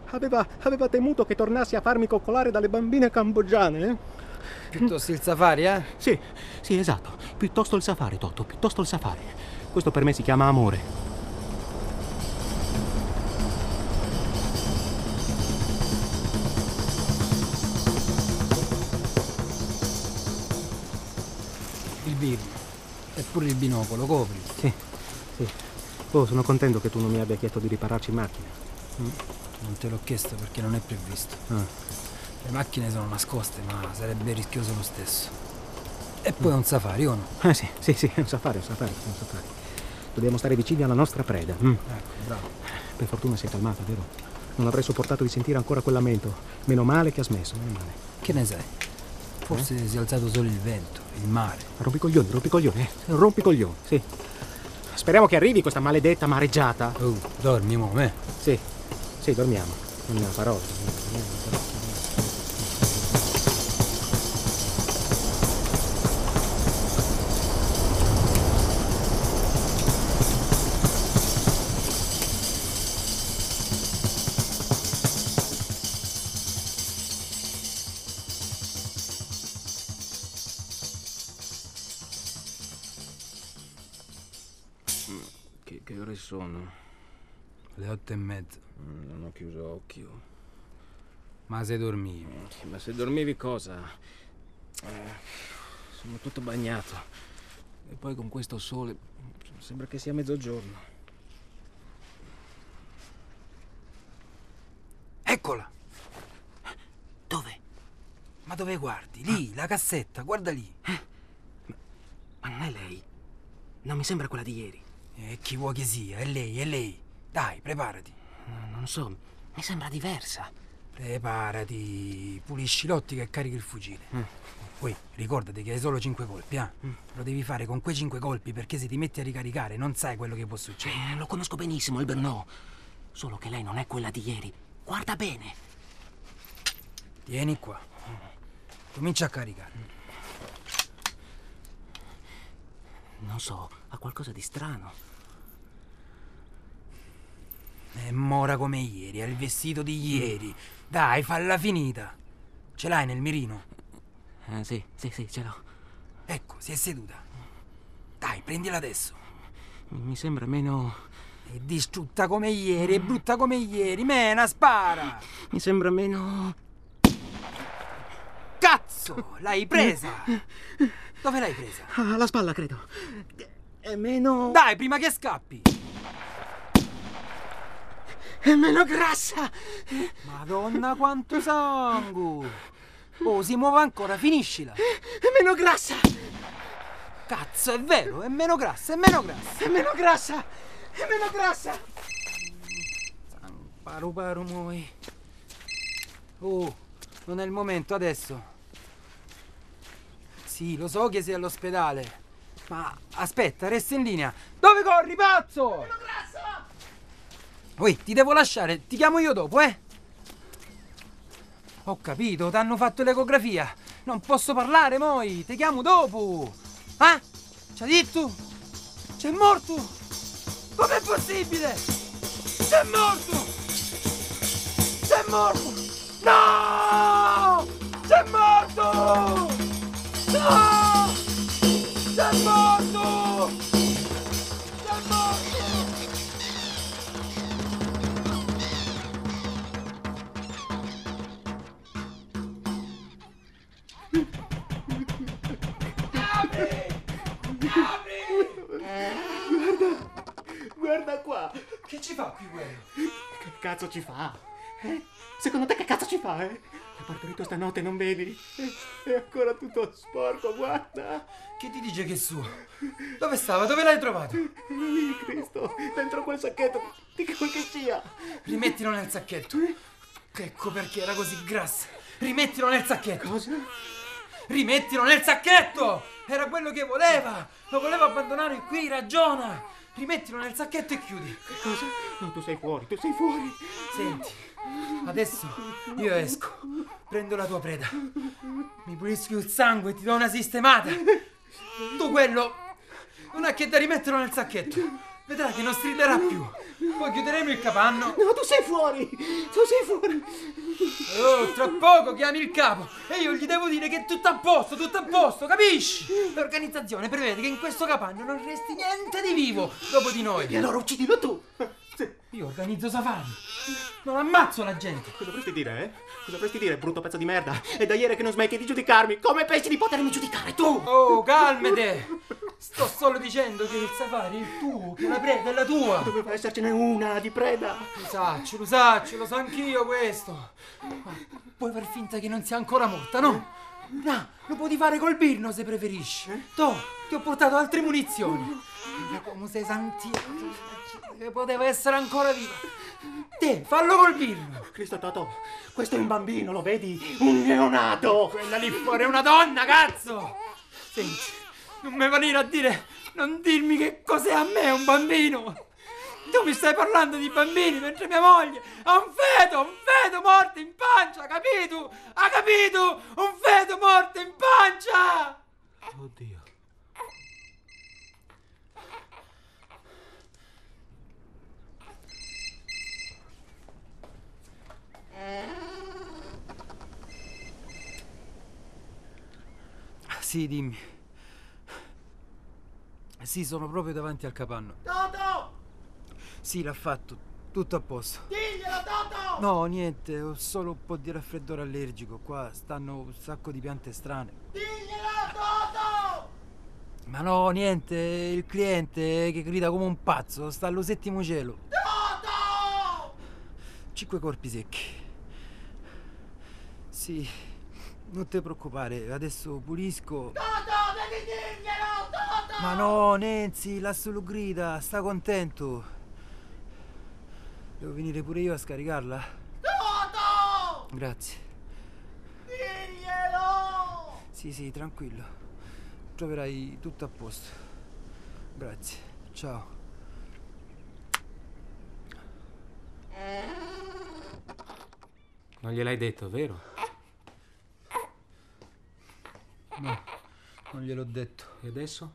Aveva, aveva temuto che tornassi a farmi coccolare dalle bambine cambogiane. eh? Piuttosto il safari, eh? Sì, sì, esatto. Piuttosto il safari, Toto, piuttosto il safari. Questo per me si chiama amore. Pure il binocolo, copri. Sì, sì. Oh, sono contento che tu non mi abbia chiesto di ripararci in macchina. Non te l'ho chiesto perché non è previsto. Ah. Le macchine sono nascoste, ma sarebbe rischioso lo stesso. E poi è un safari, o no? Eh sì, sì, sì, è un safari, un safari, un safari. Dobbiamo stare vicini alla nostra preda. mm. Ecco, bravo. Per fortuna si è calmata, vero? Non avrei sopportato di sentire ancora quel lamento. Meno male che ha smesso, meno male. Che ne sai? Forse si è alzato solo il vento, il mare. Rompicoglioni, rompicoglioni, eh. Un rompicoglioni, sì. Speriamo che arrivi questa maledetta mareggiata. Oh, dormi, mo, me. Sì, sì, dormiamo. Non è una otto e mezza. Mm, Non ho chiuso occhio. Ma se dormivi? Ma se dormivi cosa? Eh, sono tutto bagnato. E poi con questo sole sembra che sia mezzogiorno. Eccola! Dove? Ma dove guardi? Lì, la cassetta, guarda lì. Ma non è lei. Non mi sembra quella di ieri. E chi vuoi che sia? È lei, è lei. Dai, preparati. No, Non so, mi sembra diversa. Preparati. Pulisci l'ottica e carichi il fucile. Mm. Poi ricordati che hai solo cinque colpi, eh? Lo devi fare con quei cinque colpi perché se ti metti a ricaricare non sai quello che può succedere. Eh, lo conosco benissimo, il Bernò. Solo che lei non è quella di ieri. Guarda bene. Vieni qua. Comincia a caricare. Non so, ha qualcosa di strano. È mora come ieri, ha il vestito di ieri. Dai, falla finita. Ce l'hai nel mirino? Eh, sì, sì, sì, ce l'ho. Ecco, si è seduta. Dai, prendila adesso. Mi sembra meno. È distrutta come ieri, è brutta come ieri. Mena, spara! Mi sembra meno... Cazzo! L'hai presa! Dove l'hai presa? Alla spalla, credo. È meno... Dai, prima che scappi! È meno grassa! Madonna, quanto sangue! Oh, si muove ancora, finiscila! È meno grassa! Cazzo, è vero, è meno grassa, è meno grassa! È meno grassa! È meno grassa! Paru paru muoi. Oh, non è il momento adesso. Sì, lo so che sei all'ospedale. Ma aspetta, resta in linea. Dove corri, pazzo? Ui, ti devo lasciare, ti chiamo io dopo, eh? Ho capito, ti hanno fatto l'ecografia. Non posso parlare, moi. Ti chiamo dopo. Ah? C'ha detto? C'è morto? Com'è possibile? C'è morto! C'è morto! No! C'è morto! No! C'è morto! Cazzo ci fa? Eh? Secondo te che cazzo ci fa, eh? È partorito stanotte, non vedi? È ancora tutto sporco, guarda! Che ti dice che è suo? Dove stava? Dove l'hai trovato? Lì, Cristo, dentro quel sacchetto, di quel che sia! Rimettilo nel sacchetto. Ecco perché era così grassa. Rimettilo nel sacchetto. Cosa? Rimettilo nel sacchetto! Era quello che voleva! Lo voleva abbandonare qui, ragiona! Rimettilo nel sacchetto e chiudi. Che cosa? No, tu sei fuori, tu sei fuori! Senti, adesso io esco, prendo la tua preda, mi pulisco il sangue e ti do una sistemata. Tu quello non ha che da rimetterlo nel sacchetto. Vedrai che non striderà più. Poi chiuderemo il capanno. No, tu sei fuori! Tu sei fuori! Oh, tra poco chiami il capo e io gli devo dire che è tutto a posto, tutto a posto, capisci? L'organizzazione prevede che in questo capanno non resti niente di vivo dopo di noi. E allora uccidilo tu! Io organizzo safari. Non ammazzo la gente. Cosa dovresti dire, eh? Cosa dovresti dire, brutto pezzo di merda? È da ieri che non smetti di giudicarmi! Come pensi di potermi giudicare tu? Oh, calmate! Sto solo dicendo che il safari è il tuo, che la preda è la tua. Doveva essercene una di preda! Lo saccio, lo saccio, lo so anch'io questo. Ma puoi far finta che non sia ancora morta, no? No, lo puoi fare col birno se preferisci. To, ti ho portato altre munizioni. Ma come sei santino, che poteva essere ancora viva. Te, fallo col birno. Cristo Toto, questo è un bambino, lo vedi? Un neonato! Quella lì fuori è una donna, cazzo! Senti, non mi venire a dire, non dirmi che cos'è a me un bambino! Tu mi stai parlando di bambini mentre mia moglie ha un feto, un feto morto in pancia, capito? Ha capito? Un feto morto in pancia! Oddio. Sì, dimmi. Sì, sono proprio davanti al capanno. Toto! Sì, l'ha fatto. Tutto a posto. Diglielo, Toto! No, niente, ho solo un po' di raffreddore allergico. Qua stanno un sacco di piante strane. Diglielo, Toto! Ma no, niente, il cliente che grida come un pazzo, sta allo settimo cielo. Toto! Cinque corpi secchi. Sì, non ti preoccupare, adesso pulisco. Toto, devi dirglielo, Toto! Ma no, Nancy, lasso lo grida, sta contento. Devo venire pure io a scaricarla? Toto! Grazie. Diglielo! Sì, sì, tranquillo. Troverai tutto a posto. Grazie. Ciao. Non gliel'hai detto, vero? No, non gliel'ho detto. E adesso?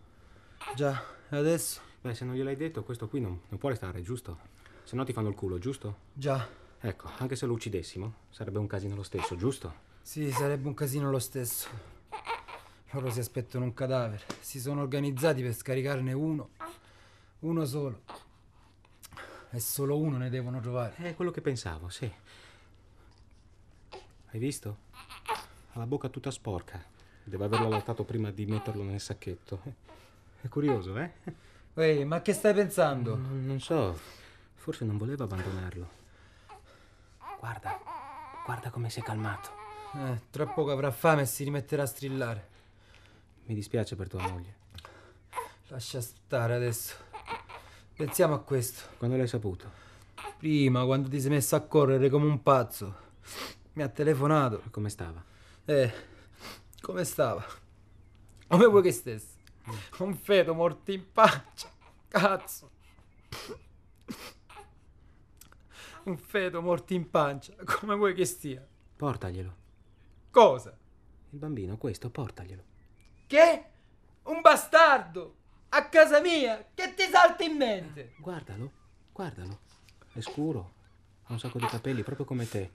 Già, e adesso? Beh, se non gliel'hai detto, questo qui non, non può restare, giusto? Se no ti fanno il culo, giusto? Già. Ecco, anche se lo uccidessimo, sarebbe un casino lo stesso, giusto? Sì, sarebbe un casino lo stesso. Loro si aspettano un cadavere. Si sono organizzati per scaricarne uno. Uno solo. è solo uno ne devono trovare. È quello che pensavo, sì. Hai visto? Ha la bocca tutta sporca. Deve averlo allattato prima di metterlo nel sacchetto. È curioso, eh? Ehi, ma che stai pensando? Non, non so. Forse non voleva abbandonarlo. Guarda, guarda come si è calmato. Eh, tra poco avrà fame e si rimetterà a strillare. Mi dispiace per tua moglie. Lascia stare adesso. Pensiamo a questo. Quando l'hai saputo? Prima, quando ti sei messo a correre come un pazzo, mi ha telefonato. Come stava? Eh, come stava? Come vuoi che stesse? Un feto morto in pancia. Cazzo. Un feto morto in pancia. Come vuoi che stia? Portaglielo. Cosa? Il bambino, questo, portaglielo. Che? Un bastardo! A casa mia! Che ti salta in mente? Guardalo, guardalo. È scuro. Ha un sacco di capelli, proprio come te.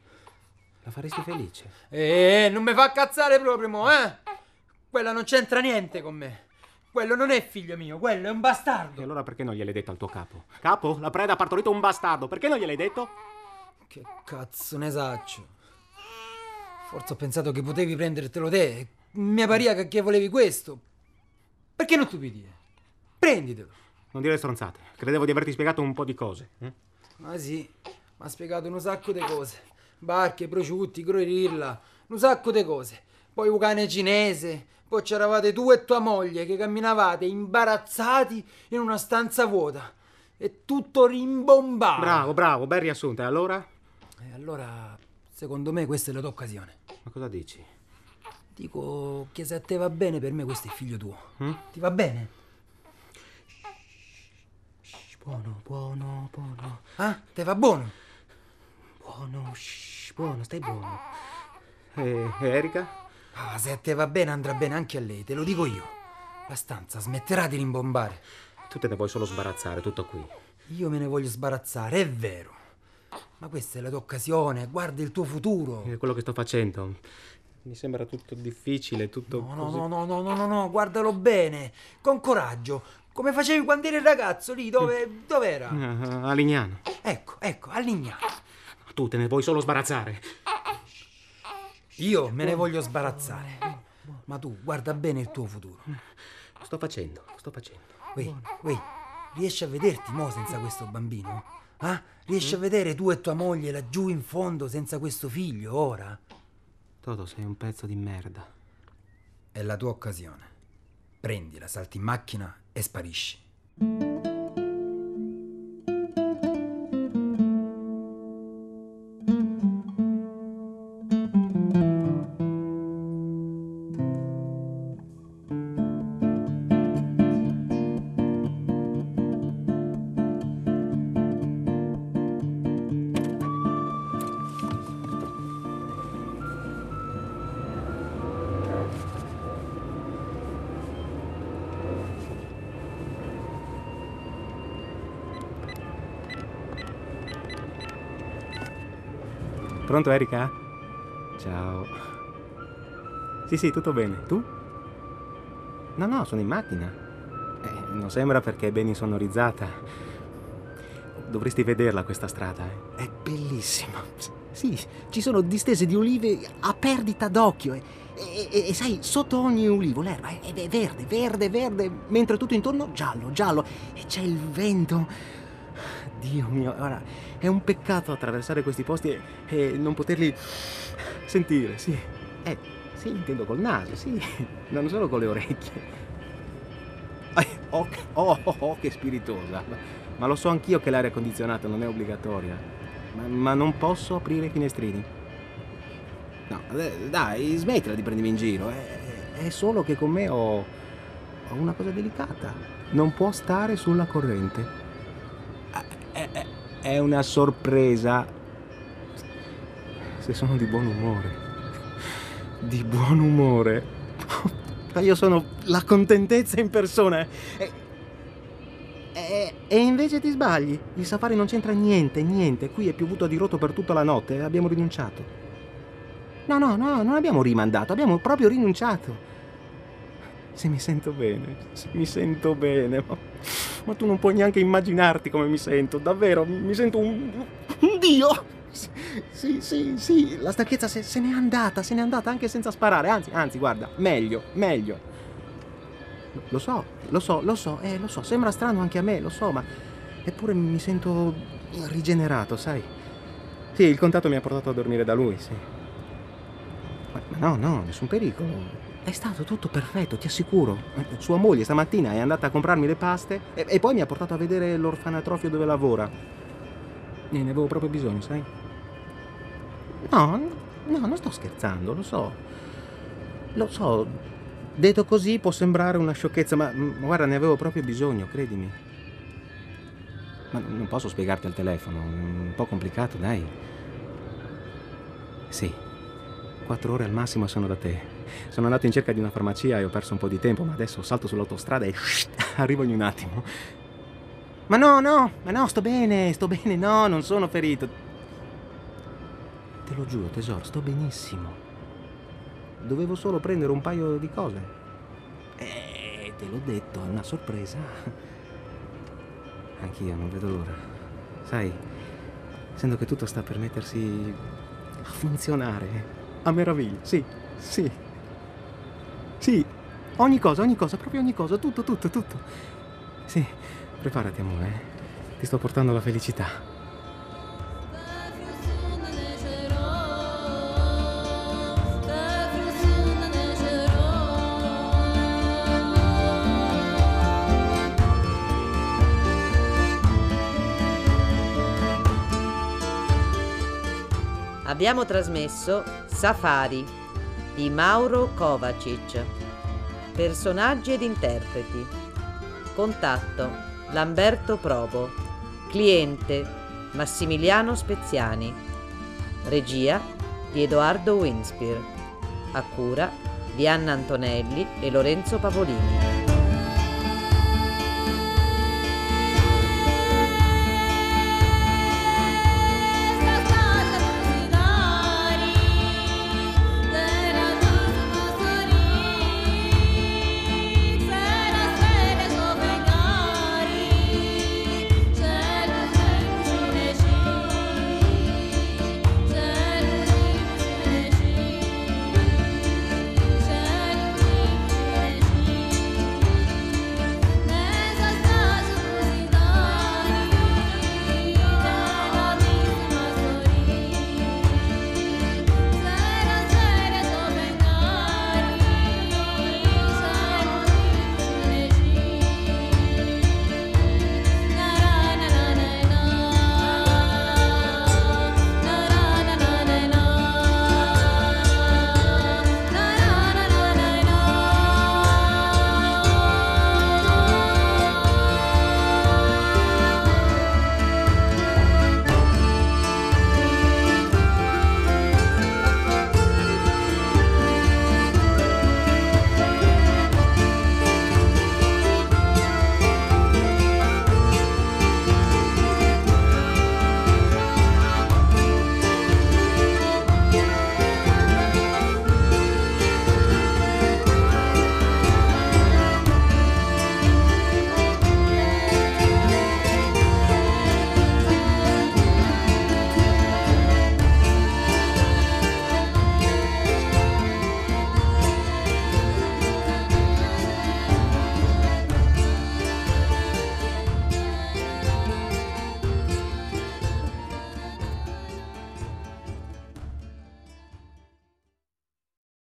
La faresti felice. Eh, non mi fa cazzare proprio, mo, eh? Quella non c'entra niente con me. Quello non è figlio mio, quello è un bastardo. E allora perché non gliel'hai detto al tuo capo? Capo, la preda ha partorito un bastardo. Perché non gliel'hai detto? Che cazzo ne saccio? Forse ho pensato che potevi prendertelo te. Mi paria che, volevi questo. Perché non tu pidi? Prenditelo. Non dire stronzate. Credevo di averti spiegato un po' di cose. eh? Ma sì, mi ha spiegato un sacco di cose. Barche, prosciutti, groririlla, un sacco di cose. Poi un cane cinese. Poi c'eravate tu e tua moglie che camminavate imbarazzati in una stanza vuota. E tutto rimbombato. Bravo, bravo, ben riassunto. E allora? E allora, secondo me, questa è la tua occasione. Ma cosa dici? Dico che se a te va bene, per me questo è figlio tuo. Mm? Ti va bene? Shh, buono, buono, buono. Ah, te va buono? Buono, shh, buono, stai buono. E Erika? Ah, se a te va bene andrà bene anche a lei, te lo dico io. La stanza smetterà di rimbombare. Tu te ne vuoi solo sbarazzare, tutto qui. Io me ne voglio sbarazzare, è vero. Ma questa è la tua occasione, guarda il tuo futuro. È quello che sto facendo. Mi sembra tutto difficile, tutto No, no, così... no, no, no, no, no, no, guardalo bene, con coraggio, come facevi quando eri ragazzo lì, dove, dove era? Ah, a Lignano. Ecco, ecco, a Lignano. Tu te ne vuoi solo sbarazzare. Io me ne voglio sbarazzare. Ma tu guarda bene il tuo futuro. Sto facendo, sto facendo. Uè, uè, riesci a vederti mo senza questo bambino? Ah? Riesci a vedere tu e tua moglie laggiù in fondo senza questo figlio ora? Toto, sei un pezzo di merda. È la tua occasione. Prendila, salti in macchina e sparisci. Pronto, Erika? Ciao. Sì, sì, tutto bene. Tu? No, no, sono in macchina. Eh, non sembra perché è ben insonorizzata. Dovresti vederla questa strada, eh. È bellissima. Sì, ci sono distese di olive a perdita d'occhio e, e- e- e sai, sotto ogni ulivo l'erba è, è verde, verde, verde, mentre tutto intorno giallo, giallo e c'è il vento. Dio mio, ora è un peccato attraversare questi posti e, e non poterli sentire, sì. Eh, sì, intendo col naso, sì, Non solo con le orecchie. Oh, oh, oh, oh, che spiritosa. Ma lo so anch'io che l'aria condizionata non è obbligatoria. Ma, ma non posso aprire i finestrini. No, eh, dai, smettila di prendermi in giro. È, è solo che con me ho, ho una cosa delicata. Non può stare sulla corrente. È, una sorpresa. Se sono di buon umore. Di buon umore. Ma io sono la contentezza in persona. E, e- e invece ti sbagli. Il safari non c'entra niente, niente. Qui è piovuto a dirotto per tutta la notte e abbiamo rinunciato. No, no, no, non abbiamo rimandato, abbiamo proprio rinunciato. Se mi sento bene, se mi sento bene. ma- Ma tu non puoi neanche immaginarti come mi sento, davvero, mi sento un, un dio. Sì, sì, sì, la stanchezza se, se n'è andata, se n'è andata anche senza sparare, anzi, anzi, guarda, meglio, meglio. Lo so, lo so, lo so, eh, lo so, sembra strano anche a me, lo so, ma eppure mi sento rigenerato, sai? Sì, il contatto mi ha portato a dormire da lui, sì. Ma, ma no, no, nessun pericolo. È stato tutto perfetto, ti assicuro. Sua moglie stamattina è andata a comprarmi le paste e, e poi mi ha portato a vedere l'orfanatrofio dove lavora. E ne avevo proprio bisogno, sai? No, no, non sto scherzando, lo so. Lo so. Detto così può sembrare una sciocchezza, ma, ma guarda, ne avevo proprio bisogno, credimi. Ma non posso spiegarti al telefono, è un po' complicato, dai. Sì, quattro ore al massimo sono da te. Sono andato in cerca di una farmacia e ho perso un po' di tempo, ma adesso salto sull'autostrada e arrivo in un attimo. Ma no, no, ma no, sto bene, sto bene, no, non sono ferito. Te lo giuro, tesoro, sto benissimo. Dovevo solo prendere un paio di cose. Eh, te l'ho detto, è una sorpresa. Anch'io non vedo l'ora. Sai, sento che tutto sta per mettersi a funzionare. A meraviglia, sì, sì. Sì, ogni cosa, ogni cosa, proprio ogni cosa, tutto, tutto, tutto. Sì, preparati amore, eh. ti sto portando la felicità. Abbiamo trasmesso Safari di Mauro Kovacic. Personaggi ed interpreti. Contatto Lamberto Probo. Cliente Massimiliano Speziani. Regia di Edoardo Winspir. A cura di Anna Antonelli e Lorenzo Pavolini.